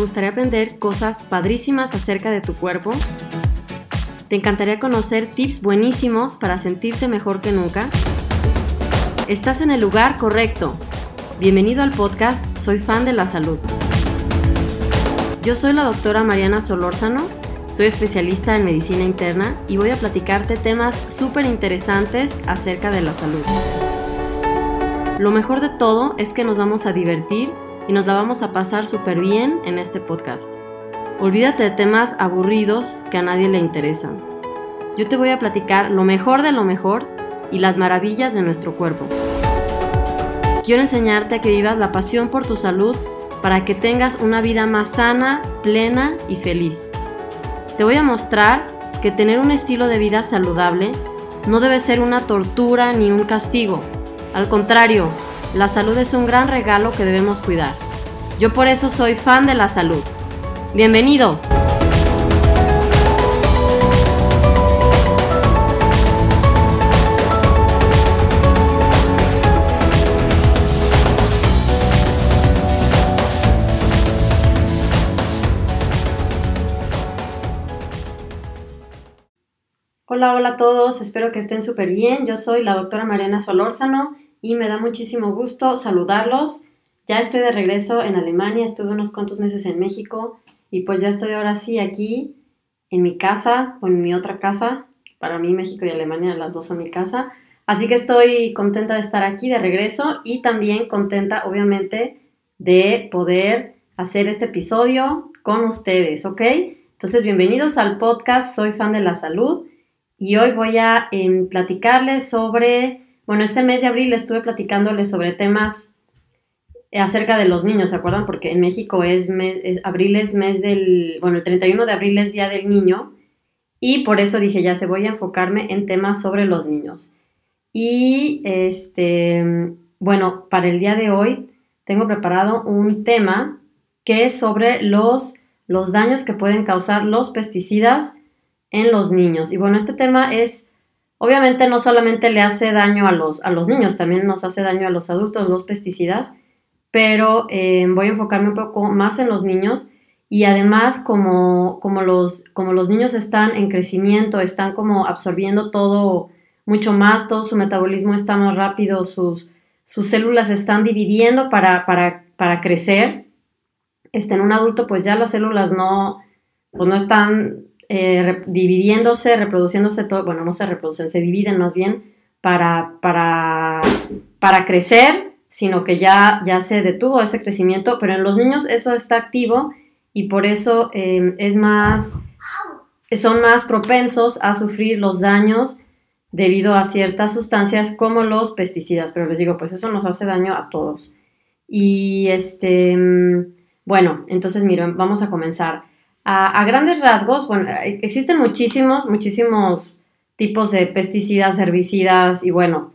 gustaría aprender cosas padrísimas acerca de tu cuerpo? ¿Te encantaría conocer tips buenísimos para sentirte mejor que nunca? Estás en el lugar correcto. Bienvenido al podcast Soy fan de la salud. Yo soy la doctora Mariana Solórzano, soy especialista en medicina interna y voy a platicarte temas súper interesantes acerca de la salud. Lo mejor de todo es que nos vamos a divertir y nos la vamos a pasar súper bien en este podcast. Olvídate de temas aburridos que a nadie le interesan. Yo te voy a platicar lo mejor de lo mejor y las maravillas de nuestro cuerpo. Quiero enseñarte a que vivas la pasión por tu salud para que tengas una vida más sana, plena y feliz. Te voy a mostrar que tener un estilo de vida saludable no debe ser una tortura ni un castigo. Al contrario, la salud es un gran regalo que debemos cuidar. Yo por eso soy fan de la salud. Bienvenido. Hola, hola a todos, espero que estén súper bien. Yo soy la doctora Mariana Solórzano y me da muchísimo gusto saludarlos. Ya estoy de regreso en Alemania, estuve unos cuantos meses en México y pues ya estoy ahora sí aquí en mi casa o en mi otra casa. Para mí México y Alemania las dos son mi casa. Así que estoy contenta de estar aquí de regreso y también contenta obviamente de poder hacer este episodio con ustedes, ¿ok? Entonces bienvenidos al podcast Soy fan de la salud y hoy voy a em, platicarles sobre bueno, este mes de abril estuve platicándoles sobre temas acerca de los niños, ¿se acuerdan? Porque en México es, mes, abril es mes del, bueno, el 31 de abril es Día del Niño y por eso dije, ya se voy a enfocarme en temas sobre los niños. Y este, bueno, para el día de hoy tengo preparado un tema que es sobre los, los daños que pueden causar los pesticidas en los niños. Y bueno, este tema es Obviamente no solamente le hace daño a los, a los niños, también nos hace daño a los adultos los pesticidas, pero eh, voy a enfocarme un poco más en los niños y además como, como, los, como los niños están en crecimiento, están como absorbiendo todo mucho más, todo su metabolismo está más rápido, sus, sus células están dividiendo para, para, para crecer. Este, en un adulto pues ya las células no, pues no están eh, dividiéndose, reproduciéndose todo, bueno, no se reproducen, se dividen más bien para, para, para crecer, sino que ya, ya se detuvo ese crecimiento, pero en los niños eso está activo y por eso em, es más, son más propensos a sufrir los daños debido a ciertas sustancias como los pesticidas, pero les digo, pues eso nos hace daño a todos. Y este, mm, bueno, entonces miren, vamos a comenzar. A, grandes rasgos, bueno, eh, existen muchísimos, muchísimos tipos de pesticidas, herbicidas y bueno,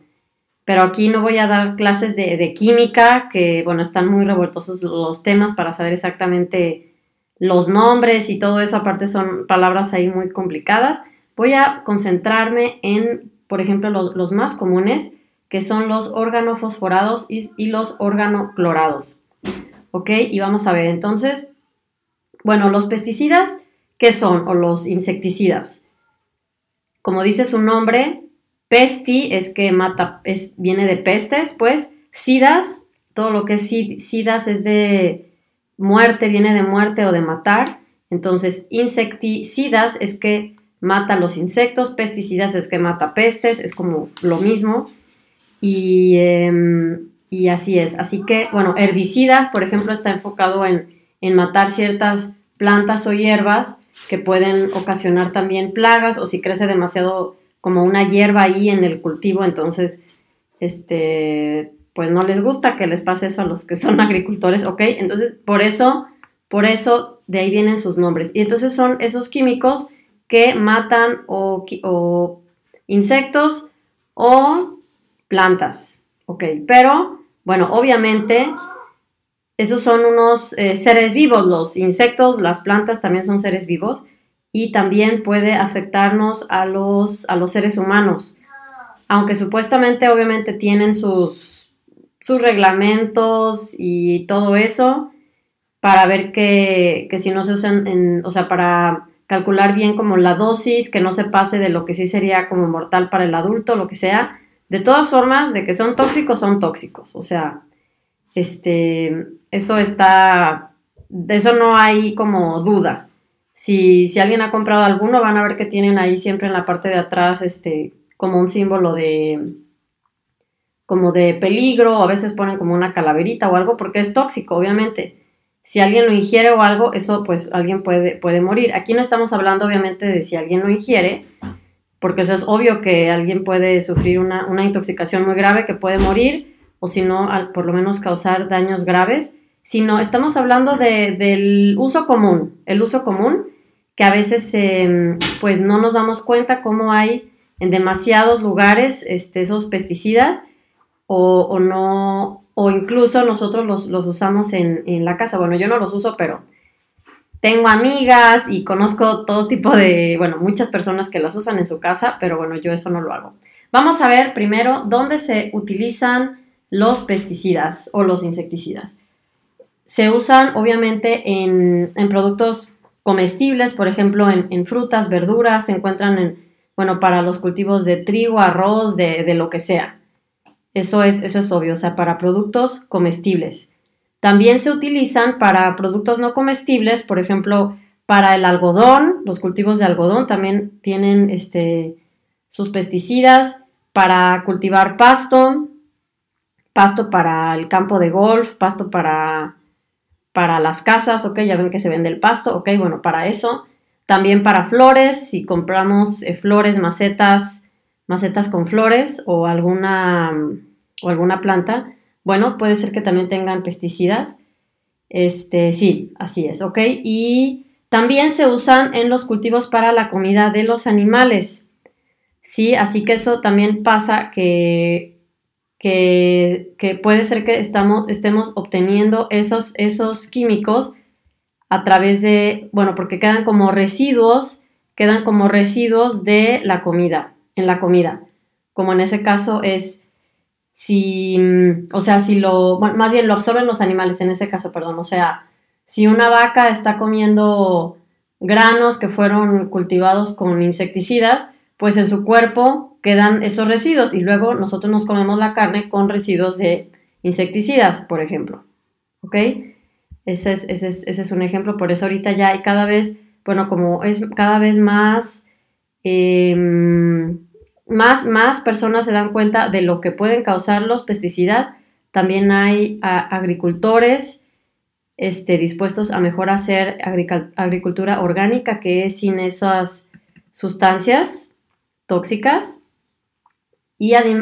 pero aquí no voy a dar clases de, química, que bueno, están muy revueltosos los temas para saber exactamente los nombres y todo eso, aparte son palabras ahí muy complicadas. Voy a concentrarme en, por ejemplo, los, más comunes, que son los organofosforados y, y los organoclorados. ¿Ok? Y vamos a ver entonces bueno, los pesticidas, ¿qué son? O los insecticidas. Como dice su nombre, pesti es que mata, es, viene de pestes, pues, sidas, todo lo que es sidas es de muerte, viene de muerte o de matar. Entonces, insecticidas es que mata los insectos, pesticidas es que mata pestes, es como lo mismo. Y, em, y así es. Así que, bueno, herbicidas, por ejemplo, está enfocado en en matar ciertas plantas o hierbas que pueden ocasionar también plagas o si crece demasiado como una hierba ahí en el cultivo, entonces, este, pues no les gusta que les pase eso a los que son agricultores, ¿ok? Entonces, por eso, por eso, de ahí vienen sus nombres. Y entonces son esos químicos que matan o, o insectos o plantas, ¿ok? Pero, bueno, obviamente esos son unos eh, seres vivos, los insectos, las plantas también son seres vivos y también puede afectarnos a los, a los seres humanos. Aunque supuestamente obviamente tienen sus, sus reglamentos y todo eso, para ver que, que si no se usan, en, o sea, para calcular bien como la dosis, que no se pase de lo que sí sería como mortal para el adulto, lo que sea. De todas formas, de que son tóxicos, son tóxicos. O sea, este, eso está, de eso no hay como duda. Si, si alguien ha comprado alguno, van a ver que tienen ahí siempre en la parte de atrás, este, como un símbolo de, como de peligro, a veces ponen como una calaverita o algo, porque es tóxico, obviamente. Si alguien lo ingiere o algo, eso pues alguien puede, puede morir. Aquí no estamos hablando obviamente de si alguien lo ingiere, porque eso es obvio que alguien puede sufrir una, intoxicación muy grave que puede morir, o si no, por lo menos causar daños graves, sino estamos hablando del uso común, el uso común, que a veces em, pues no nos damos cuenta cómo hay en demasiados lugares este, esos pesticidas o, no, o incluso nosotros los, usamos en, la casa. Bueno, yo no los uso, pero tengo amigas y conozco todo tipo de, bueno, muchas personas que las usan en su casa, pero bueno, yo eso no lo hago. Vamos a ver primero dónde se utilizan los pesticidas o los insecticidas. Se usan obviamente en, productos comestibles, por ejemplo, en, frutas, verduras, se encuentran en, bueno, para los cultivos de trigo, arroz, de, lo que sea. Eso es, eso es obvio, o sea, para productos comestibles. También se utilizan para productos no comestibles, por ejemplo, para el algodón, los cultivos de algodón también tienen este, sus pesticidas, para cultivar pasto, pasto para el campo de golf, pasto para, para las casas, ok, ya ven que se vende el pasto, ok, bueno, para eso. También para flores, si compramos eh, flores, macetas, macetas con flores o alguna, o alguna planta, bueno, puede ser que también tengan pesticidas. Este, sí, así es, ¿ok? Y también se usan en los cultivos para la comida de los animales. Sí, así que eso también pasa que, que, puede ser que estamos, estemos obteniendo esos, esos químicos a través de, bueno, porque quedan como residuos, quedan como residuos de la comida en la comida, como en ese caso es si, o sea, si lo, más bien lo absorben los animales, en ese caso, perdón, o sea, si una vaca está comiendo granos que fueron cultivados con insecticidas, pues en su cuerpo quedan esos residuos y luego nosotros nos comemos la carne con residuos de insecticidas, por ejemplo. ¿Ok? Ese es, un ejemplo, por eso ahorita ya hay cada vez, bueno, como es cada vez más Em, más, más personas se dan cuenta de lo que pueden causar los pesticidas. También hay agricultores este, dispuestos a mejor hacer agricultura orgánica, que es sin esas sustancias tóxicas.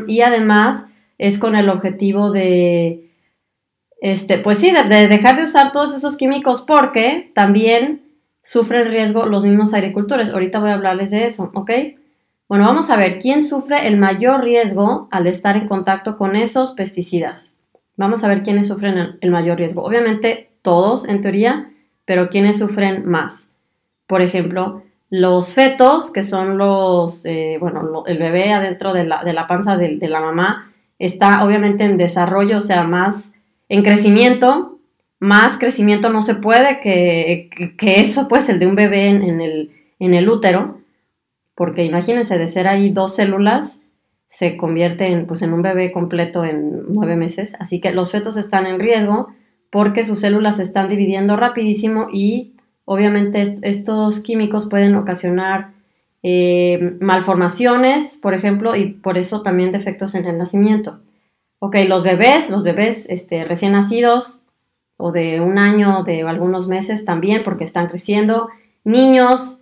Y, además es con el objetivo de, este, pues sí, de, dejar de usar todos esos químicos porque también sufren riesgo los mismos agricultores. Ahorita voy a hablarles de eso, ¿ok? Bueno, vamos a ver quién sufre el mayor riesgo al estar en contacto con esos pesticidas. Vamos a ver quiénes sufren el mayor riesgo. Obviamente todos en teoría, pero quiénes sufren más. Por ejemplo, los fetos, que son los, eh, bueno, el bebé adentro de la, de la panza de, la mamá, está obviamente en desarrollo, o sea, más en crecimiento, más crecimiento no se puede que, eso, pues el de un bebé en, el, en el útero, porque imagínense, de ser ahí dos células, se convierte en, pues, en un bebé completo en nueve meses. Así que los fetos están en riesgo porque sus células se están dividiendo rapidísimo y obviamente estos químicos pueden ocasionar eh, malformaciones, por ejemplo, y por eso también defectos en el nacimiento. Ok, los bebés, los bebés este, recién nacidos, o de un año, de algunos meses también, porque están creciendo. Niños,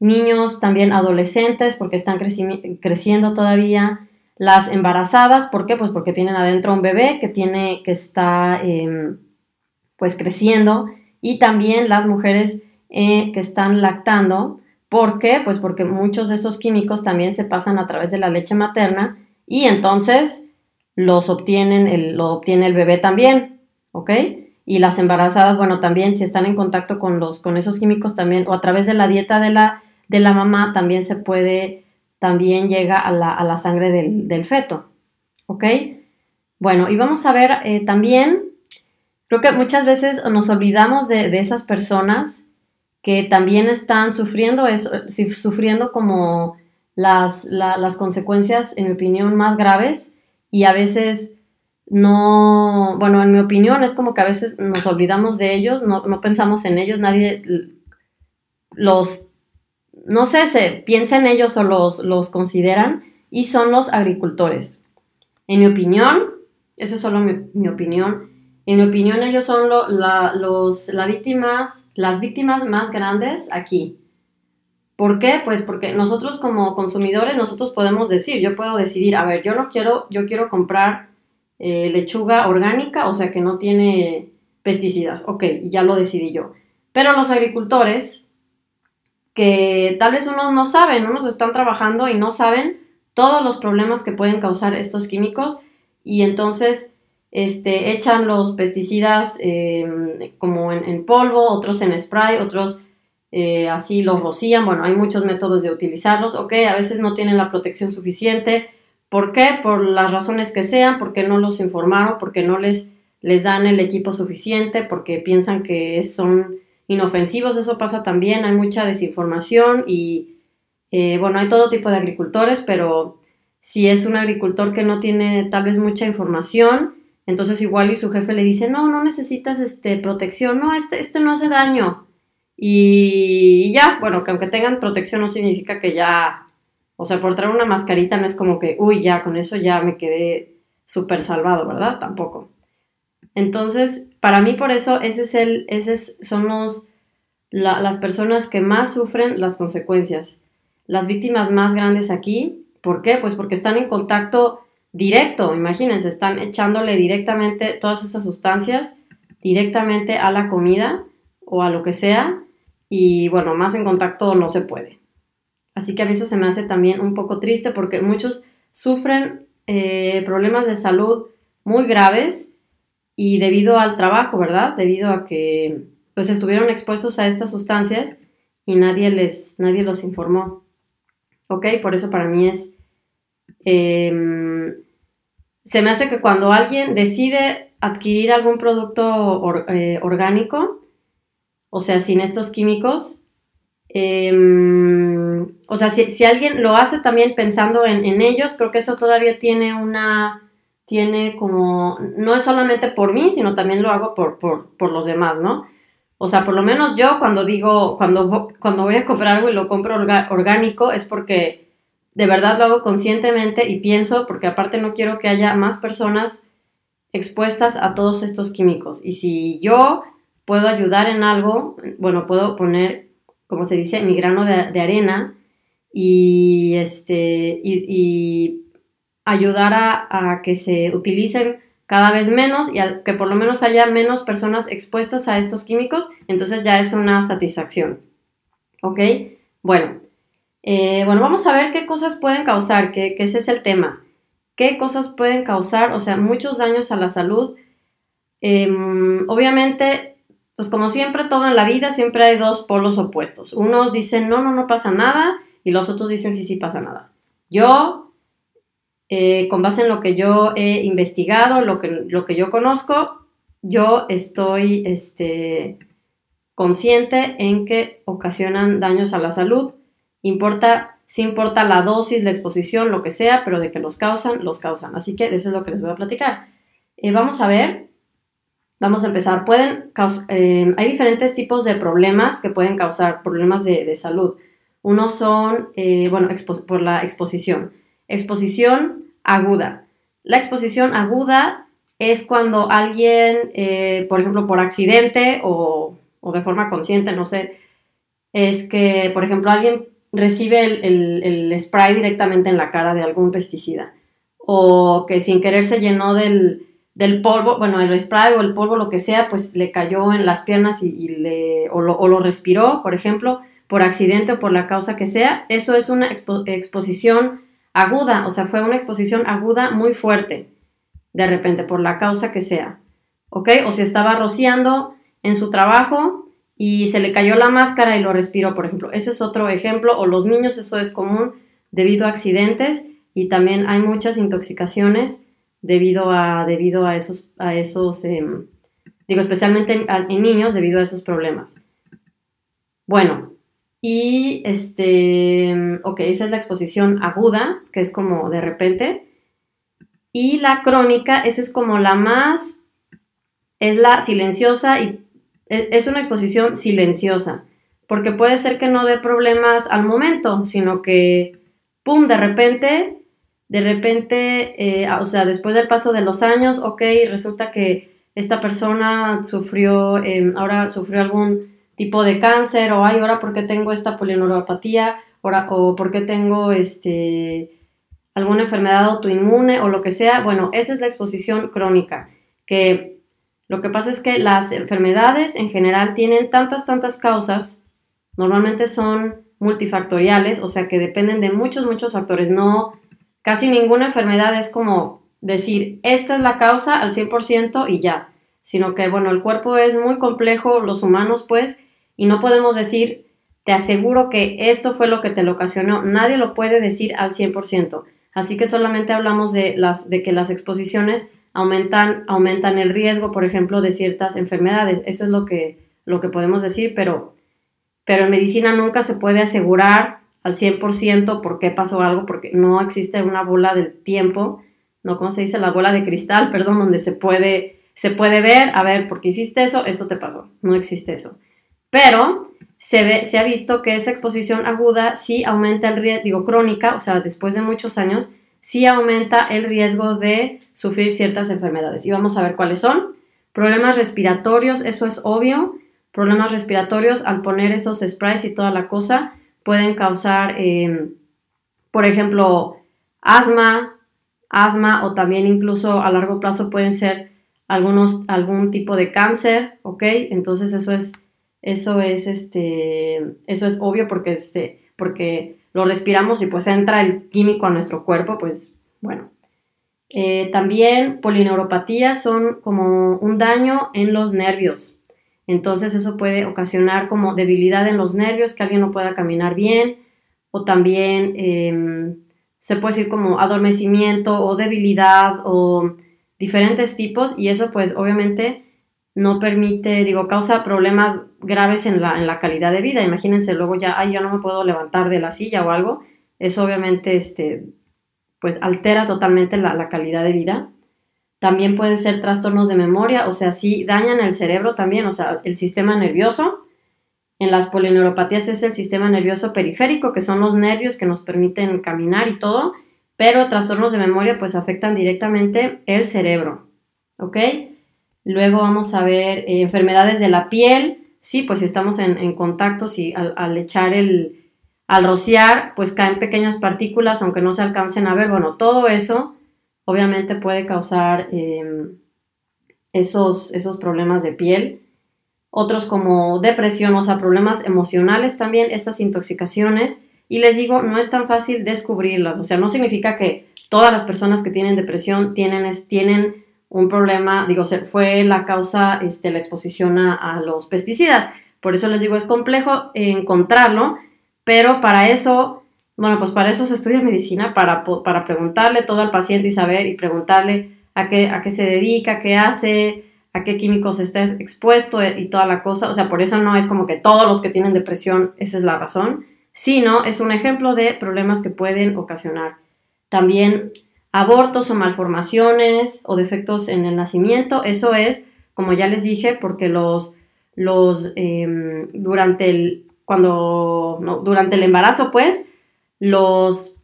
niños también adolescentes, porque están creciendo todavía. Las embarazadas, ¿por qué? Pues porque tienen adentro un bebé que tiene, que está em, pues creciendo. Y también las mujeres eh, que están lactando. ¿Por qué? Pues porque muchos de esos químicos también se pasan a través de la leche materna y entonces los obtienen, el, lo obtiene el bebé también, ¿ok? y las embarazadas, bueno, también si están en contacto con, los, con esos químicos también, o a través de la dieta de la, de la mamá, también se puede, también llega a la, sangre del, feto, ¿ok? Bueno, y vamos a ver eh, también creo que muchas veces nos olvidamos de, de esas personas que también están sufriendo eso, sufriendo como las, las consecuencias, en mi opinión, más graves y a veces no, bueno, en mi opinión es como que a veces nos olvidamos de ellos, no, no pensamos en ellos, nadie los, no sé, se piensa en ellos o los, los consideran y son los agricultores. En mi opinión, eso es solo mi opinión, en mi opinión, ellos son los, víctimas, las víctimas más grandes aquí. ¿Por qué? Pues porque nosotros como consumidores, nosotros podemos decir, yo puedo decidir, a ver, yo no quiero, yo quiero comprar eh, lechuga orgánica, o sea que no tiene pesticidas. Ok, ya lo decidí yo. Pero los agricultores, que tal vez unos no saben, unos están trabajando y no saben todos los problemas que pueden causar estos químicos y entonces este, echan los pesticidas em, como en, polvo, otros en spray, otros eh, así los rocían. Bueno, hay muchos métodos de utilizarlos. Ok, a veces no tienen la protección suficiente. ¿Por qué? Por las razones que sean, porque no los informaron, porque no les, les dan el equipo suficiente, porque piensan que son inofensivos. Eso pasa también. Hay mucha desinformación y, eh, bueno, hay todo tipo de agricultores, pero si es un agricultor que no tiene tal vez mucha información, entonces igual y su jefe le dice, no, no necesitas este, protección, no, este, este no hace daño. Y, ya, bueno, que aunque tengan protección no significa que ya, o sea, por traer una mascarita no es como que, uy, ya, con eso ya me quedé súper salvado, ¿verdad? Tampoco. Entonces, para mí por eso, ese es el, ese son los, las personas que más sufren las consecuencias. Las víctimas más grandes aquí, ¿por qué? Pues porque están en contacto directo, imagínense, están echándole directamente todas esas sustancias directamente a la comida o a lo que sea y bueno, más en contacto no se puede. Así que a mí eso se me hace también un poco triste porque muchos sufren eh, problemas de salud muy graves y debido al trabajo, ¿verdad? Debido a que pues estuvieron expuestos a estas sustancias y nadie les, nadie los informó. ¿Ok? Por eso para mí es em, se me hace que cuando alguien decide adquirir algún producto eh, orgánico, o sea, sin estos químicos, em, o sea, si, alguien lo hace también pensando en, ellos, creo que eso todavía tiene una, tiene como, no es solamente por mí, sino también lo hago por, por, los demás, ¿no? O sea, por lo menos yo cuando digo, cuando, cuando voy a comprar algo y lo compro orgánico, es porque de verdad lo hago conscientemente y pienso, porque aparte no quiero que haya más personas expuestas a todos estos químicos. Y si yo puedo ayudar en algo, bueno, puedo poner, como se dice, mi grano de, arena y, este, y, ayudar a, que se utilicen cada vez menos y que por lo menos haya menos personas expuestas a estos químicos, entonces ya es una satisfacción. ¿Ok? Bueno, eh, bueno, vamos a ver qué cosas pueden causar, que, ese es el tema. ¿Qué cosas pueden causar? O sea, muchos daños a la salud. Em, obviamente, pues como siempre, todo en la vida, siempre hay dos polos opuestos. Unos dicen, no, no, no pasa nada, y los otros dicen, sí, sí pasa nada. Yo, eh, con base en lo que yo he investigado, lo que, lo que yo conozco, yo estoy este, consciente en que ocasionan daños a la salud Importa, sí importa la dosis, la exposición, lo que sea, pero de que los causan, los causan. Así que eso es lo que les voy a platicar. Eh, vamos a ver, vamos a empezar. Pueden eh, hay diferentes tipos de problemas que pueden causar problemas de, salud. Uno son, eh, bueno, por la exposición. Exposición aguda. La exposición aguda es cuando alguien, por ejemplo, por accidente o, o, de forma consciente, no sé, es que, por ejemplo, alguien recibe el, spray directamente en la cara de algún pesticida. O que sin querer se llenó del, polvo, bueno, el spray o el polvo, lo que sea, pues le cayó en las piernas y, le, o, lo, respiró, por ejemplo, por accidente o por la causa que sea. Eso es una exposición aguda, o sea, fue una exposición aguda muy fuerte, de repente, por la causa que sea. ¿Ok? O si estaba rociando en su trabajo y se le cayó la máscara y lo respiró, por ejemplo. Ese es otro ejemplo. O los niños, eso es común debido a accidentes y también hay muchas intoxicaciones debido a, debido a esos, a esos em, digo especialmente en, niños debido a esos problemas. Bueno, y este, ok, esa es la exposición aguda, que es como de repente. Y la crónica, esa es como la más, es la silenciosa y es una exposición silenciosa, porque puede ser que no dé problemas al momento, sino que, ¡pum!, de repente, de repente, eh, o sea, después del paso de los años, ok, resulta que esta persona sufrió, em, ahora sufrió algún tipo de cáncer, o ay, ahora por qué tengo esta polineuropatía, ahora, o por qué tengo este, alguna enfermedad autoinmune, o lo que sea. Bueno, esa es la exposición crónica, que lo que pasa es que las enfermedades en general tienen tantas, tantas causas, normalmente son multifactoriales, o sea que dependen de muchos, muchos factores. No, casi ninguna enfermedad es como decir, esta es la causa al 100% y ya, sino que, bueno, el cuerpo es muy complejo, los humanos pues, y no podemos decir, te aseguro que esto fue lo que te lo ocasionó, nadie lo puede decir al 100%. Así que solamente hablamos de, las, de que las exposiciones aumentan, aumentan el riesgo, por ejemplo, de ciertas enfermedades. Eso es lo que, lo que podemos decir, pero, pero en medicina nunca se puede asegurar al 100% por qué pasó algo, porque no existe una bola del tiempo, no, ¿cómo se dice? La bola de cristal, perdón, donde se puede, se puede ver, a ver, porque hiciste eso, esto te pasó. No existe eso. Pero se, ve, se ha visto que esa exposición aguda sí aumenta el riesgo, digo crónica, o sea, después de muchos años, sí aumenta el riesgo de sufrir ciertas enfermedades. Y vamos a ver cuáles son. Problemas respiratorios, eso es obvio. Problemas respiratorios, al poner esos sprays y toda la cosa, pueden causar, em, por ejemplo, asma, asma o también incluso a largo plazo pueden ser algunos, algún tipo de cáncer, ¿ok? Entonces eso es, eso es, este, eso es obvio porque, este, porque lo respiramos y pues entra el químico a nuestro cuerpo, pues bueno. Eh, también polineuropatías son como un daño en los nervios. Entonces eso puede ocasionar como debilidad en los nervios, que alguien no pueda caminar bien, o también em, se puede decir como adormecimiento o debilidad o diferentes tipos y eso pues obviamente no permite, digo, causa problemas graves en la, en la calidad de vida. Imagínense luego ya, ay, yo no me puedo levantar de la silla o algo. Eso obviamente, este, pues altera totalmente la, la calidad de vida. También pueden ser trastornos de memoria, o sea, sí dañan el cerebro también, o sea, el sistema nervioso. En las polineuropatías es el sistema nervioso periférico, que son los nervios que nos permiten caminar y todo, pero trastornos de memoria pues afectan directamente el cerebro, ¿ok? Luego vamos a ver eh, enfermedades de la piel. Sí, pues si estamos en, contacto, si al, echar el, al rociar, pues caen pequeñas partículas, aunque no se alcancen a ver. Bueno, todo eso obviamente puede causar em, esos, esos problemas de piel. Otros como depresión, o sea, problemas emocionales también, estas intoxicaciones. Y les digo, no es tan fácil descubrirlas. O sea, no significa que todas las personas que tienen depresión tienen, tienen un problema, digo, fue la causa, este, la exposición a, los pesticidas. Por eso les digo, es complejo encontrarlo, pero para eso, bueno, pues para eso se estudia medicina, para, para preguntarle todo al paciente y saber y preguntarle a qué, a qué se dedica, qué hace, a qué químicos está expuesto y toda la cosa. O sea, por eso no es como que todos los que tienen depresión, esa es la razón, sino es un ejemplo de problemas que pueden ocasionar. También abortos o malformaciones o defectos en el nacimiento. Eso es, como ya les dije, porque los, los em, durante el, cuando, durante el embarazo, pues, los,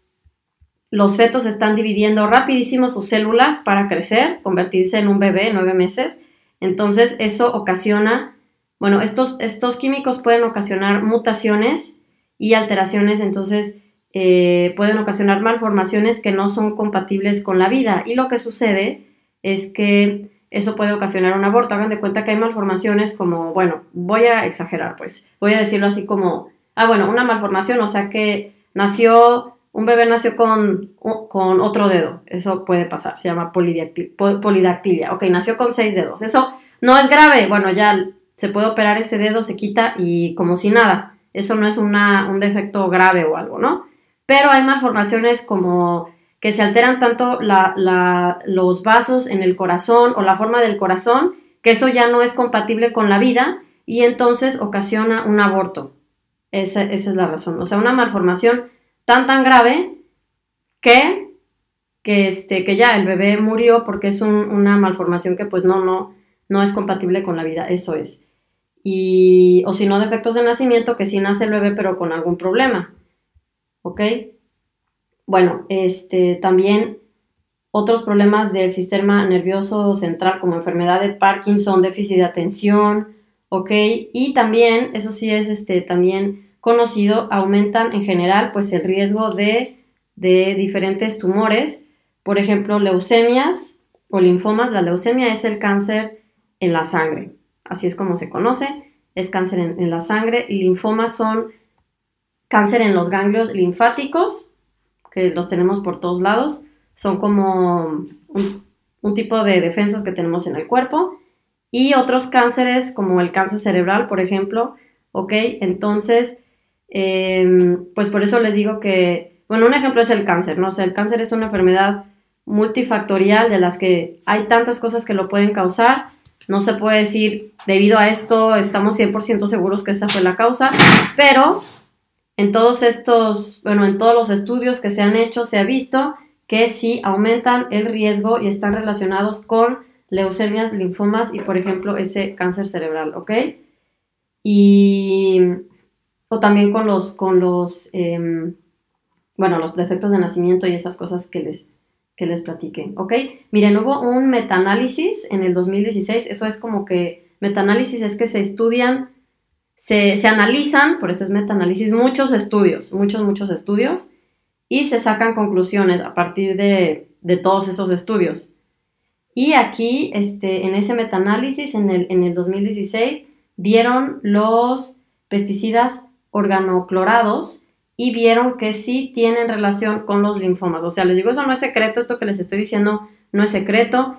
los fetos están dividiendo rapidísimo sus células para crecer, convertirse en un bebé nueve meses. Entonces, eso ocasiona, bueno, estos, estos químicos pueden ocasionar mutaciones y alteraciones, entonces, eh, pueden ocasionar malformaciones que no son compatibles con la vida. Y lo que sucede es que eso puede ocasionar un aborto. Hagan de cuenta que hay malformaciones como, bueno, voy a exagerar, pues, voy a decirlo así como, ah, bueno, una malformación, o sea que nació, un bebé nació con, con otro dedo. Eso puede pasar, se llama polidactilia. Ok, nació con seis dedos. Eso no es grave. Bueno, ya se puede operar ese dedo, se quita y como si nada. Eso no es una, un defecto grave o algo, ¿no? Pero hay malformaciones como que se alteran tanto los vasos en el corazón o la forma del corazón que eso ya no es compatible con la vida y entonces ocasiona un aborto. Esa, es la razón. O sea, una malformación tan, tan grave que, que, este, que ya el bebé murió porque es una malformación que pues no, no, no es compatible con la vida. Eso es. Y, o si no, defectos de nacimiento, que sí nace el bebé pero con algún problema. ¿Ok? Bueno, este, también otros problemas del sistema nervioso central como enfermedad de Parkinson, déficit de atención, ¿ok? Y también, eso sí es este, también conocido, aumentan en general pues el riesgo de, de diferentes tumores, por ejemplo, leucemias o linfomas. La leucemia es el cáncer en la sangre, así es como se conoce, es cáncer en, en la sangre. Linfomas son cáncer en los ganglios linfáticos, que los tenemos por todos lados son como un, tipo de defensas que tenemos en el cuerpo. Y otros cánceres, como el cáncer cerebral, por ejemplo, ¿ok? Entonces, em, pues por eso les digo que, bueno, un ejemplo es el cáncer, ¿no? O sea, el cáncer es una enfermedad multifactorial de las que hay tantas cosas que lo pueden causar. No se puede decir, debido a esto, estamos 100% seguros que esa fue la causa, pero en todos estos, bueno, en todos los estudios que se han hecho, se ha visto que sí aumentan el riesgo y están relacionados con leucemias, linfomas y, por ejemplo, ese cáncer cerebral, ¿ok? Y, o también con los, con los, em, bueno, los defectos de nacimiento y esas cosas que les, que les platiqué, ¿ok? Miren, hubo un metaanálisis en el 2016, eso es como que, metaanálisis es que se estudian, se, se analizan, por eso es metaanálisis, muchos estudios, muchos, muchos estudios, y se sacan conclusiones a partir de, todos esos estudios. Y aquí, este, en ese metaanálisis, en el, en el 2016, vieron los pesticidas organoclorados y vieron que sí tienen relación con los linfomas. O sea, les digo, eso no es secreto, esto que les estoy diciendo no es secreto.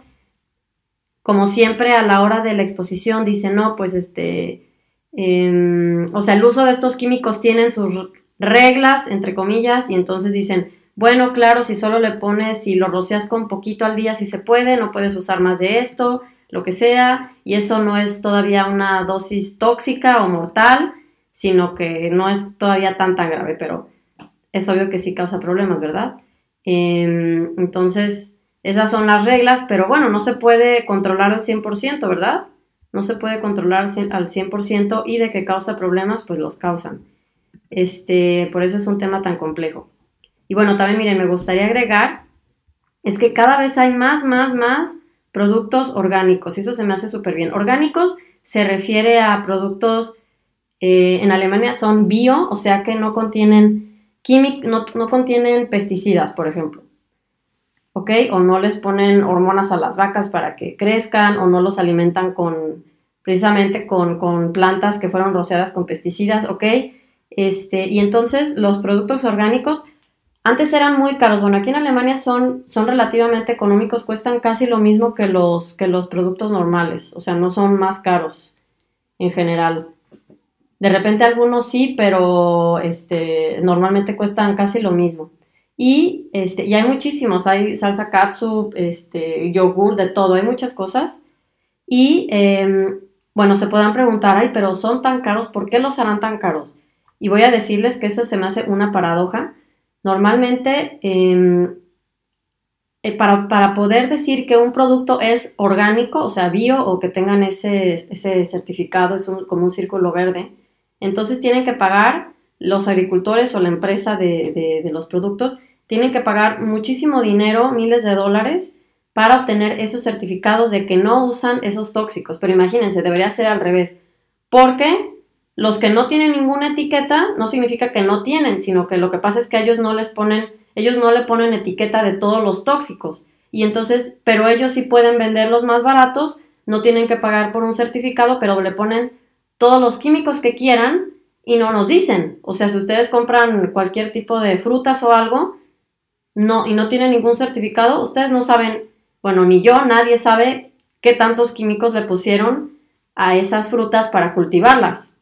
Como siempre, a la hora de la exposición dicen, no, pues este, em, o sea, el uso de estos químicos tienen sus reglas, entre comillas, y entonces dicen, bueno, claro, si solo le pones, si lo rocias con poquito al día, si se puede, no puedes usar más de esto, lo que sea, y eso no es todavía una dosis tóxica o mortal, sino que no es todavía tan tan grave, pero es obvio que sí causa problemas, ¿verdad? Em, entonces, esas son las reglas, pero bueno, no se puede controlar al 100%, ¿verdad? No se puede controlar al 100% y de que causa problemas, pues los causan. Este, por eso es un tema tan complejo. Y bueno, también miren, me gustaría agregar, es que cada vez hay más, más, más productos orgánicos, y eso se me hace súper bien. Orgánicos se refiere a productos, eh, en Alemania son bio, o sea que no contienen químicos, no, no contienen pesticidas, por ejemplo. ¿Ok? O no les ponen hormonas a las vacas para que crezcan, o no los alimentan con, precisamente con, con plantas que fueron rociadas con pesticidas, ¿ok? Este, y entonces los productos orgánicos antes eran muy caros. Bueno, aquí en Alemania son, son relativamente económicos, cuestan casi lo mismo que los, que los productos normales, o sea, no son más caros en general. De repente algunos sí, pero este, normalmente cuestan casi lo mismo. Y, este, hay muchísimos, hay salsa katsu, este, yogur, de todo, hay muchas cosas. Y em, bueno, se puedan preguntar, ay, pero son tan caros, ¿por qué los harán tan caros? Y voy a decirles que eso se me hace una paradoja. Normalmente, em, eh, para, poder decir que un producto es orgánico, o sea, bio, o que tengan ese, ese certificado, es como un círculo verde, entonces tienen que pagar los agricultores o la empresa de, de los productos, tienen que pagar muchísimo dinero, miles de dólares, para obtener esos certificados de que no usan esos tóxicos. Pero imagínense, debería ser al revés. Porque los que no tienen ninguna etiqueta no significa que no tienen, sino que lo que pasa es que ellos no les ponen, ellos no le ponen etiqueta de todos los tóxicos. Y entonces, pero ellos sí pueden venderlos más baratos, no tienen que pagar por un certificado, pero le ponen todos los químicos que quieran y no nos dicen. O sea, si ustedes compran cualquier tipo de frutas o algo, no, y no tienen ningún certificado, ustedes no saben, bueno, ni yo, nadie sabe qué tantos químicos le pusieron a esas frutas para cultivarlas.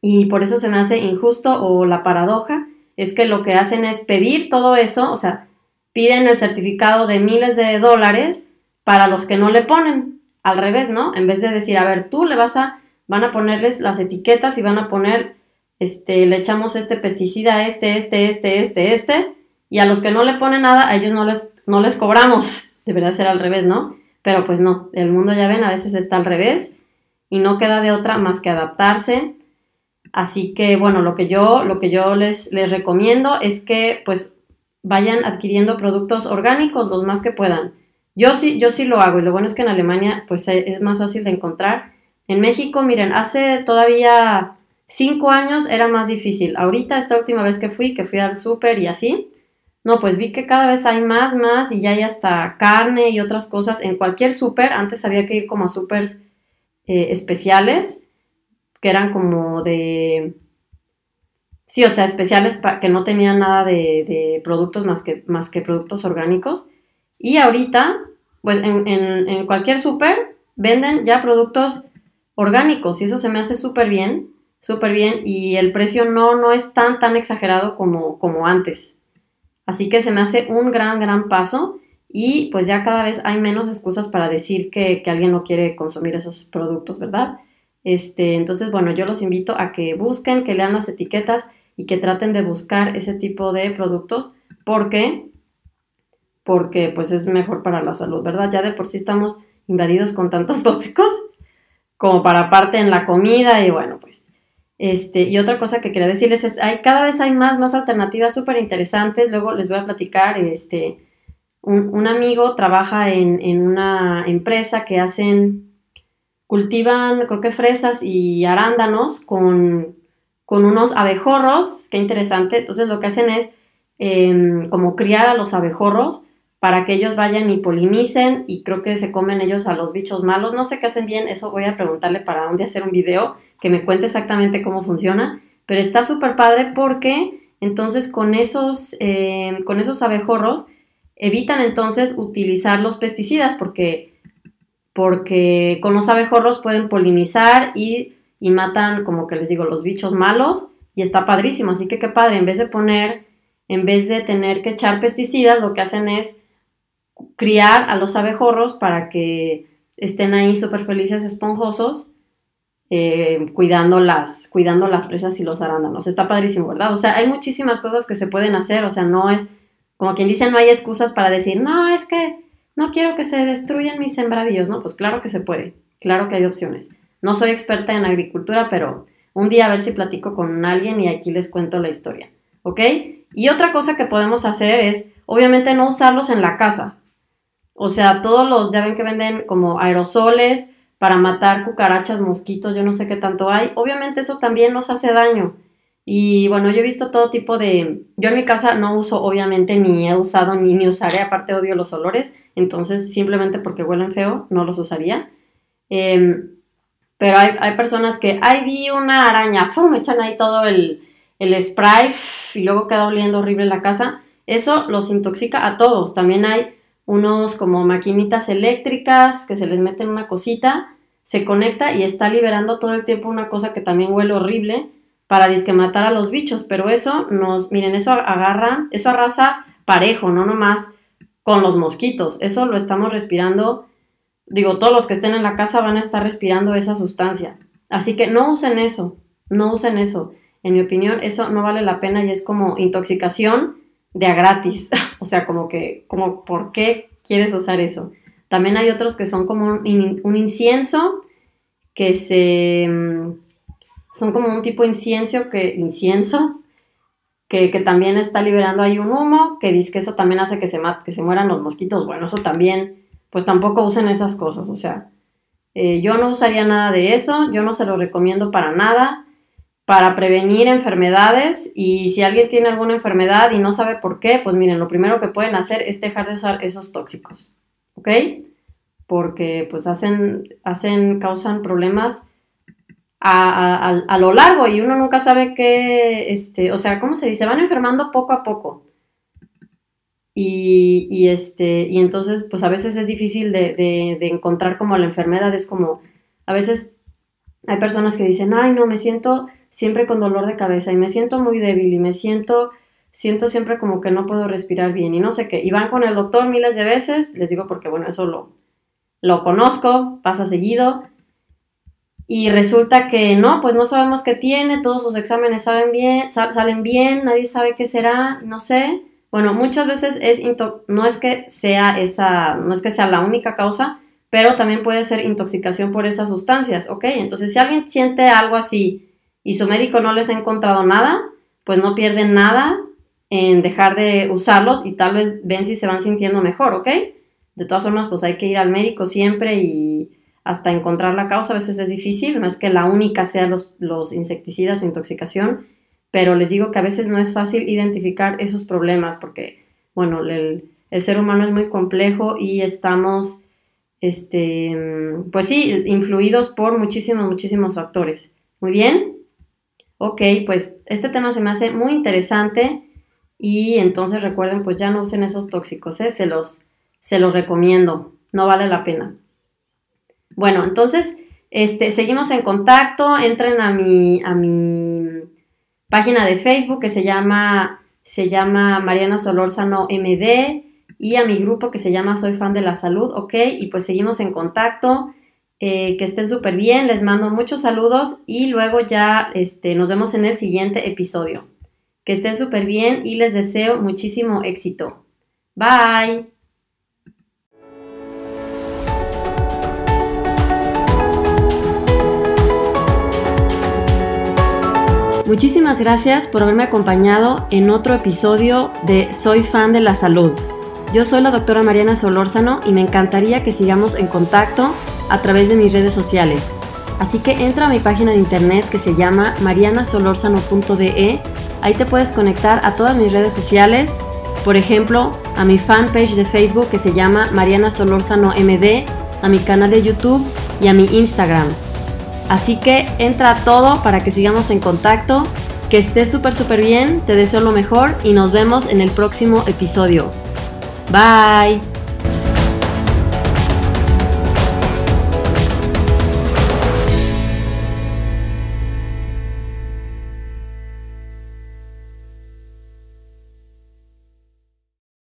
Y por eso se me hace injusto o la paradoja es que lo que hacen es pedir todo eso, o sea, piden el certificado de miles de dólares para los que no le ponen. al revés, ¿no? En vez de decir, a ver, tú le vas a, van a ponerles las etiquetas y van a poner, este, le echamos este pesticida, este, este, este, este, este, y a los que no le ponen nada, a ellos no les, no les cobramos. Debería ser al revés, ¿no? Pero pues no, el mundo ya ven, a veces está al revés y no queda de otra más que adaptarse. Así que bueno, lo que yo, lo que yo les, les recomiendo es que pues vayan adquiriendo productos orgánicos los más que puedan. Yo sí, yo sí lo hago y lo bueno es que en Alemania pues es más fácil de encontrar. En México, miren, hace todavía cinco años era más difícil. Ahorita, esta última vez que fui, que fui al súper y así, no, pues vi que cada vez hay más, más y ya hay hasta carne y otras cosas en cualquier súper. Antes había que ir como a súpers eh, especiales, que eran como de... Sí, o sea, especiales que no tenían nada de, productos más que, más que productos orgánicos. Y ahorita, pues en, cualquier súper venden ya productos orgánicos y eso se me hace súper bien, súper bien y el precio no, no es tan, tan exagerado como, como antes. Así que se me hace un gran, gran paso y pues ya cada vez hay menos excusas para decir que, alguien no quiere consumir esos productos, ¿verdad? Este, entonces, bueno, yo los invito a que busquen, que lean las etiquetas y que traten de buscar ese tipo de productos porque porque pues es mejor para la salud, ¿verdad? Ya de por sí estamos invadidos con tantos tóxicos como para parte en la comida y bueno, pues este, y otra cosa que quería decirles es, hay, cada vez hay más, más alternativas súper interesantes. Luego les voy a platicar, este, un, amigo trabaja en, en, una empresa que hacen, cultivan, creo que fresas y arándanos con, con unos abejorros, qué interesante. Entonces lo que hacen es em, como criar a los abejorros para que ellos vayan y polinicen y creo que se comen ellos a los bichos malos. No sé qué hacen bien, eso voy a preguntarle para día hacer un video que me cuente exactamente cómo funciona, pero está súper padre porque entonces con esos, eh, con esos abejorros evitan entonces utilizar los pesticidas porque, porque con los abejorros pueden polinizar y, y matan, como que les digo, los bichos malos y está padrísimo. Así que qué padre, en vez de poner, en vez de tener que echar pesticidas, lo que hacen es criar a los abejorros para que estén ahí súper felices, esponjosos eh, cuidando, las, cuidando y los arándanos. Está padrísimo, ¿verdad? O sea, hay muchísimas cosas que se pueden hacer, o sea, no es, como quien dice, no hay excusas para decir, no, es que no quiero que se destruyan mis sembradillos, ¿no? Pues claro que se puede, claro que hay opciones. No soy experta en agricultura, pero un día a ver si platico con alguien y aquí les cuento la historia, ¿ok? Y otra cosa que podemos hacer es, obviamente, no usarlos en la casa. O sea, todos los, ya ven que venden como aerosoles, para matar cucarachas, mosquitos, yo no sé qué tanto hay. Obviamente eso también nos hace daño. Y bueno, yo he visto todo tipo de... Yo en mi casa no uso, obviamente, ni he usado ni, ni usaré, aparte odio los olores, entonces simplemente porque huelen feo no los usaría. Em, pero hay, personas que, ay, vi una araña, me echan ahí todo el, el spray y luego queda oliendo horrible la casa. Eso los intoxica a todos. También hay unos como maquinitas eléctricas que se les meten una cosita, se conecta y está liberando todo el tiempo una cosa que también huele horrible para disque matar a los bichos, pero eso nos, miren, eso agarra, eso arrasa parejo, no nomás con los mosquitos, eso lo estamos respirando, digo, todos los que estén en la casa van a estar respirando esa sustancia, así que no usen eso, no usen eso, en mi opinión, eso no vale la pena y es como intoxicación de a gratis. o sea, como que, como, ¿por qué quieres usar eso? También hay otros que son como un, incienso que se... Mm, son como un tipo de incienso que... Incienso. Que, también está liberando ahí un humo, que dice que eso también hace que se, que se mueran los mosquitos. Bueno, eso también, pues tampoco usen esas cosas. O sea, eh, yo no usaría nada de eso, yo no se lo recomiendo para nada para prevenir enfermedades y si alguien tiene alguna enfermedad y no sabe por qué, pues miren, lo primero que pueden hacer es dejar de usar esos tóxicos, ¿ok? Porque pues hacen, hacen, causan problemas a, lo largo y uno nunca sabe qué, este, o sea, ¿cómo se dice? Van enfermando poco a poco. Y, y este, y entonces, pues a veces es difícil de, de, encontrar como la enfermedad, es como, a veces hay personas que dicen, ay, no, me siento siempre con dolor de cabeza y me siento muy débil y me siento, siento siempre como que no puedo respirar bien y no sé qué. Y van con el doctor miles de veces, les digo porque, bueno, eso lo, lo conozco, pasa seguido, y resulta que no, pues no sabemos qué tiene, todos sus exámenes saben bien, salen bien, nadie sabe qué será, no sé. Bueno, muchas veces es no es que sea esa, no es que sea la única causa, pero también puede ser intoxicación por esas sustancias, ¿ok? Entonces, si alguien siente algo así y su médico no les ha encontrado nada, pues no pierden nada en dejar de usarlos y tal vez ven si se van sintiendo mejor, ¿ok? De todas formas, pues hay que ir al médico siempre y hasta encontrar la causa a veces es difícil, no es que la única sea los, los insecticidas o intoxicación, pero les digo que a veces no es fácil identificar esos problemas porque, bueno, el, el ser humano es muy complejo y estamos, este, pues sí, influidos por muchísimos, muchísimos factores. Muy bien. Ok, pues este tema se me hace muy interesante y entonces recuerden, pues ya no usen esos tóxicos, ¿eh? se, los, se los recomiendo, no vale la pena. Bueno, entonces, este, seguimos en contacto, entren a mi, a mi página de Facebook que se llama, se llama Mariana Solórzano MD y a mi grupo que se llama Soy fan de la salud, ¿ok? Y pues seguimos en contacto. Eh, que estén súper bien, les mando muchos saludos y luego ya este, nos vemos en el siguiente episodio. Que estén súper bien y les deseo muchísimo éxito. Bye. Muchísimas gracias por haberme acompañado en otro episodio de Soy fan de la salud. Yo soy la doctora Mariana Solórzano y me encantaría que sigamos en contacto a través de mis redes sociales. Así que entra a mi página de internet que se llama marianasolorzano.de. Ahí te puedes conectar a todas mis redes sociales, por ejemplo, a mi fanpage de Facebook que se llama Mariana Solórzano MD, a mi canal de YouTube y a mi Instagram. Así que entra a todo para que sigamos en contacto. Que estés súper súper bien, te deseo lo mejor y nos vemos en el próximo episodio. Bye.